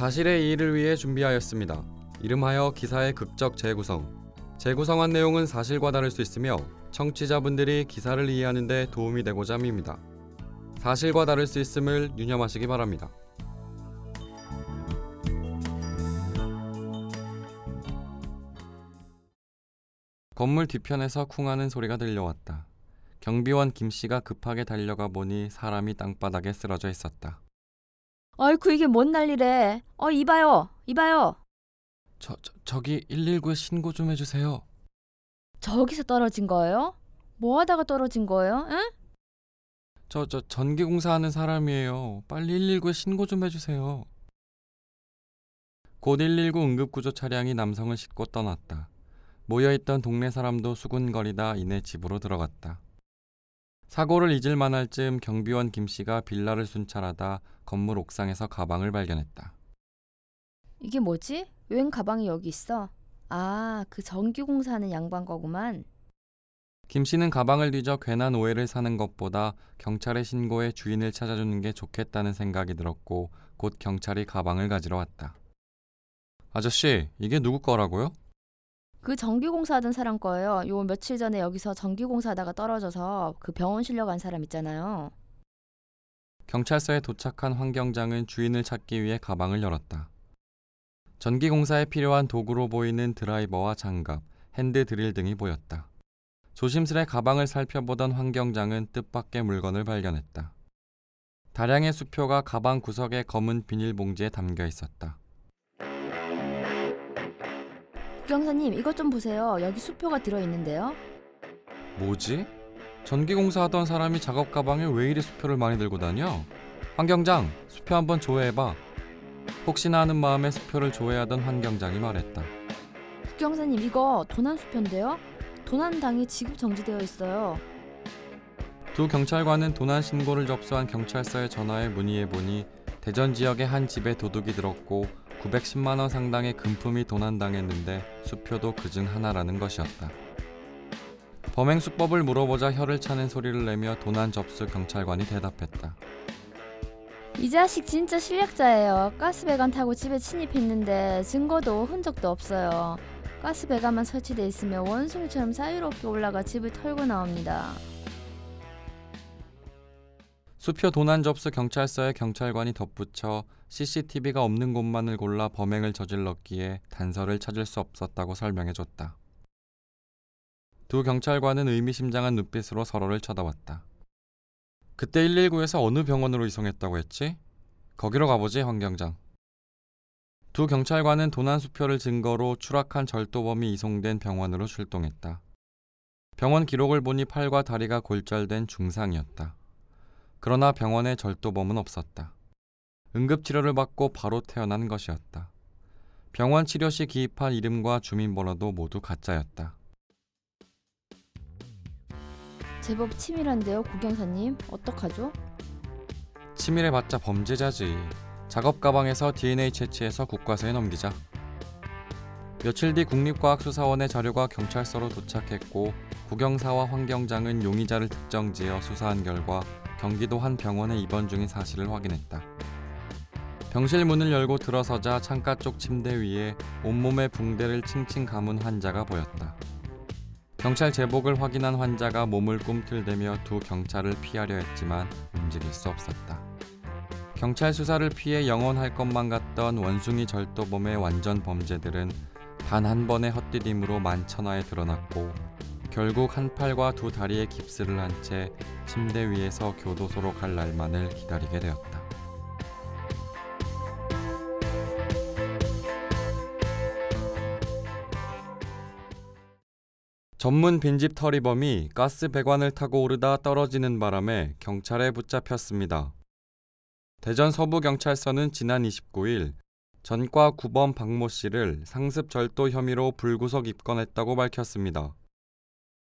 사실의 이의를 위해 준비하였습니다. 이름하여 기사의 극적 재구성. 재구성한 내용은 사실과 다를 수 있으며 청취자분들이 기사를 이해하는 데 도움이 되고자 합니다. 사실과 다를 수 있음을 유념하시기 바랍니다. 건물 뒤편에서 쿵하는 소리가 들려왔다. 경비원 김 씨가 급하게 달려가 보니 사람이 땅바닥에 쓰러져 있었다. 아이쿠 이게 뭔 난리래. 어 이봐요. 이봐요. 저, 저 저기 119에 신고 좀 해주세요. 저기서 떨어진 거예요? 뭐 하다가 떨어진 거예요? 응? 저 저 전기공사 하는 사람이에요. 빨리 119에 신고 좀 해주세요. 곧 119 응급구조 차량이 남성을 싣고 떠났다. 모여있던 동네 사람도 수군거리다 이내 집으로 들어갔다. 사고를 잊을 만할 즈음 경비원 김 씨가 빌라를 순찰하다 건물 옥상에서 가방을 발견했다. 이게 뭐지? 웬 가방이 여기 있어? 아, 그 전기공사하는 양반 거구만. 김 씨는 가방을 뒤져 괜한 오해를 사는 것보다 경찰에 신고해 주인을 찾아주는 게 좋겠다는 생각이 들었고 곧 경찰이 가방을 가지러 왔다. 아저씨, 이게 누구 거라고요? 그 전기공사하던 사람 거예요. 요 며칠 전에 여기서 전기공사하다가 떨어져서 그 병원 실려간 사람 있잖아요. 경찰서에 도착한 황 경장은 주인을 찾기 위해 가방을 열었다. 전기공사에 필요한 도구로 보이는 드라이버와 장갑, 핸드 드릴 등이 보였다. 조심스레 가방을 살펴보던 황 경장은 뜻밖의 물건을 발견했다. 다량의 수표가 가방 구석의 검은 비닐봉지에 담겨 있었다. 경사님, 이것 좀 보세요. 여기 수표가 들어 있는데요. 뭐지? 전기공사 하던 사람이 작업 가방에 왜 이리 수표를 많이 들고 다녀? 황경장, 수표 한번 조회해봐. 혹시나 하는 마음에 수표를 조회하던 황경장이 말했다. 국경사님, 이거 도난 수표인데요? 도난 당이 지급 정지되어 있어요. 두 경찰관은 도난 신고를 접수한 경찰서에 전화해 문의해 보니 대전 지역의 한 집에 도둑이 들었고 910만 원 상당의 금품이 도난당했는데 수표도 그 중 하나라는 것이었다. 범행 수법을 물어보자 혀를 차는 소리를 내며 도난 접수 경찰관이 대답했다. 이 자식 진짜 실력자예요. 가스 배관 타고 집에 침입했는데 증거도 흔적도 없어요. 가스 배관만 설치돼 있으면 원숭이처럼 자유롭게 올라가 집을 털고 나옵니다. 수표 도난 접수 경찰서에 경찰관이 덧붙여 CCTV가 없는 곳만을 골라 범행을 저질렀기에 단서를 찾을 수 없었다고 설명해줬다. 두 경찰관은 의미심장한 눈빛으로 서로를 쳐다봤다. 그때 119에서 어느 병원으로 이송했다고 했지? 거기로 가보지, 황 경장. 두 경찰관은 도난 수표를 증거로 추락한 절도범이 이송된 병원으로 출동했다. 병원 기록을 보니 팔과 다리가 골절된 중상이었다. 그러나 병원에 절도범은 없었다. 응급치료를 받고 바로 태어난 것이었다. 병원 치료 시 기입한 이름과 주민번호도 모두 가짜였다. 제법 치밀한데요, 국경사님. 어떡하죠? 치밀해봤자 범죄자지. 작업 가방에서 DNA 채취해서 국과서에 넘기자. 며칠 뒤 국립과학수사원의 자료가 경찰서로 도착했고 구경사와 황 경장은 용의자를 특정지어 수사한 결과 경기도 한 병원에 입원 중인 사실을 확인했다. 병실 문을 열고 들어서자 창가 쪽 침대 위에 온몸에 붕대를 칭칭 감은 환자가 보였다. 경찰 제복을 확인한 환자가 몸을 꿈틀대며 두 경찰을 피하려 했지만 움직일 수 없었다. 경찰 수사를 피해 영원할 것만 같던 원숭이 절도범의 완전 범죄들은 단 한 번의 헛디딤으로 만천하에 드러났고 결국 한 팔과 두 다리에 깁스를 한 채 침대 위에서 교도소로 갈 날만을 기다리게 되었다. 전문 빈집 터리범이 가스 배관을 타고 오르다 떨어지는 바람에 경찰에 붙잡혔습니다. 대전 서부경찰서는 지난 29일 전과 9번 박모 씨를 상습 절도 혐의로 불구속 입건했다고 밝혔습니다.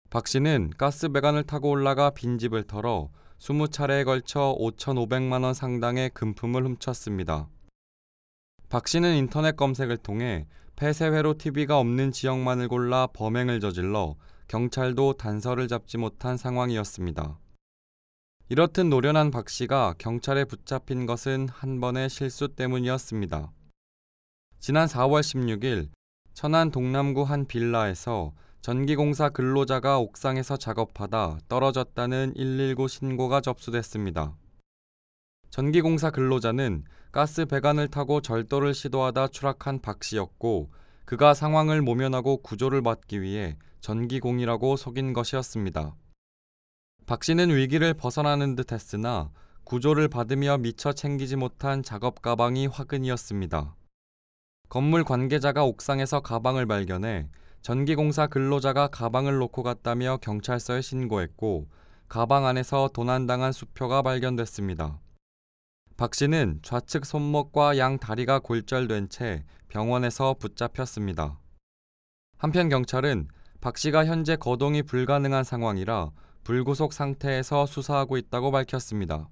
박 씨는 가스 배관을 타고 올라가 빈집을 털어 20차례에 걸쳐 5,500만 원 상당의 금품을 훔쳤습니다. 박 씨는 인터넷 검색을 통해 폐쇄회로 TV가 없는 지역만을 골라 범행을 저질러 경찰도 단서를 잡지 못한 상황이었습니다. 이렇듯 노련한 박 씨가 경찰에 붙잡힌 것은 한 번의 실수 때문이었습니다. 지난 4월 16일 천안 동남구 한 빌라에서 전기공사 근로자가 옥상에서 작업하다 떨어졌다는 119 신고가 접수됐습니다. 전기공사 근로자는 가스 배관을 타고 절도를 시도하다 추락한 박 씨였고 그가 상황을 모면하고 구조를 받기 위해 전기공이라고 속인 것이었습니다. 박 씨는 위기를 벗어나는 듯 했으나 구조를 받으며 미처 챙기지 못한 작업 가방이 화근이었습니다. 건물 관계자가 옥상에서 가방을 발견해 전기공사 근로자가 가방을 놓고 갔다며 경찰서에 신고했고 가방 안에서 도난당한 수표가 발견됐습니다. 박 씨는 좌측 손목과 양 다리가 골절된 채 병원에서 붙잡혔습니다. 한편 경찰은 박 씨가 현재 거동이 불가능한 상황이라 불구속 상태에서 수사하고 있다고 밝혔습니다.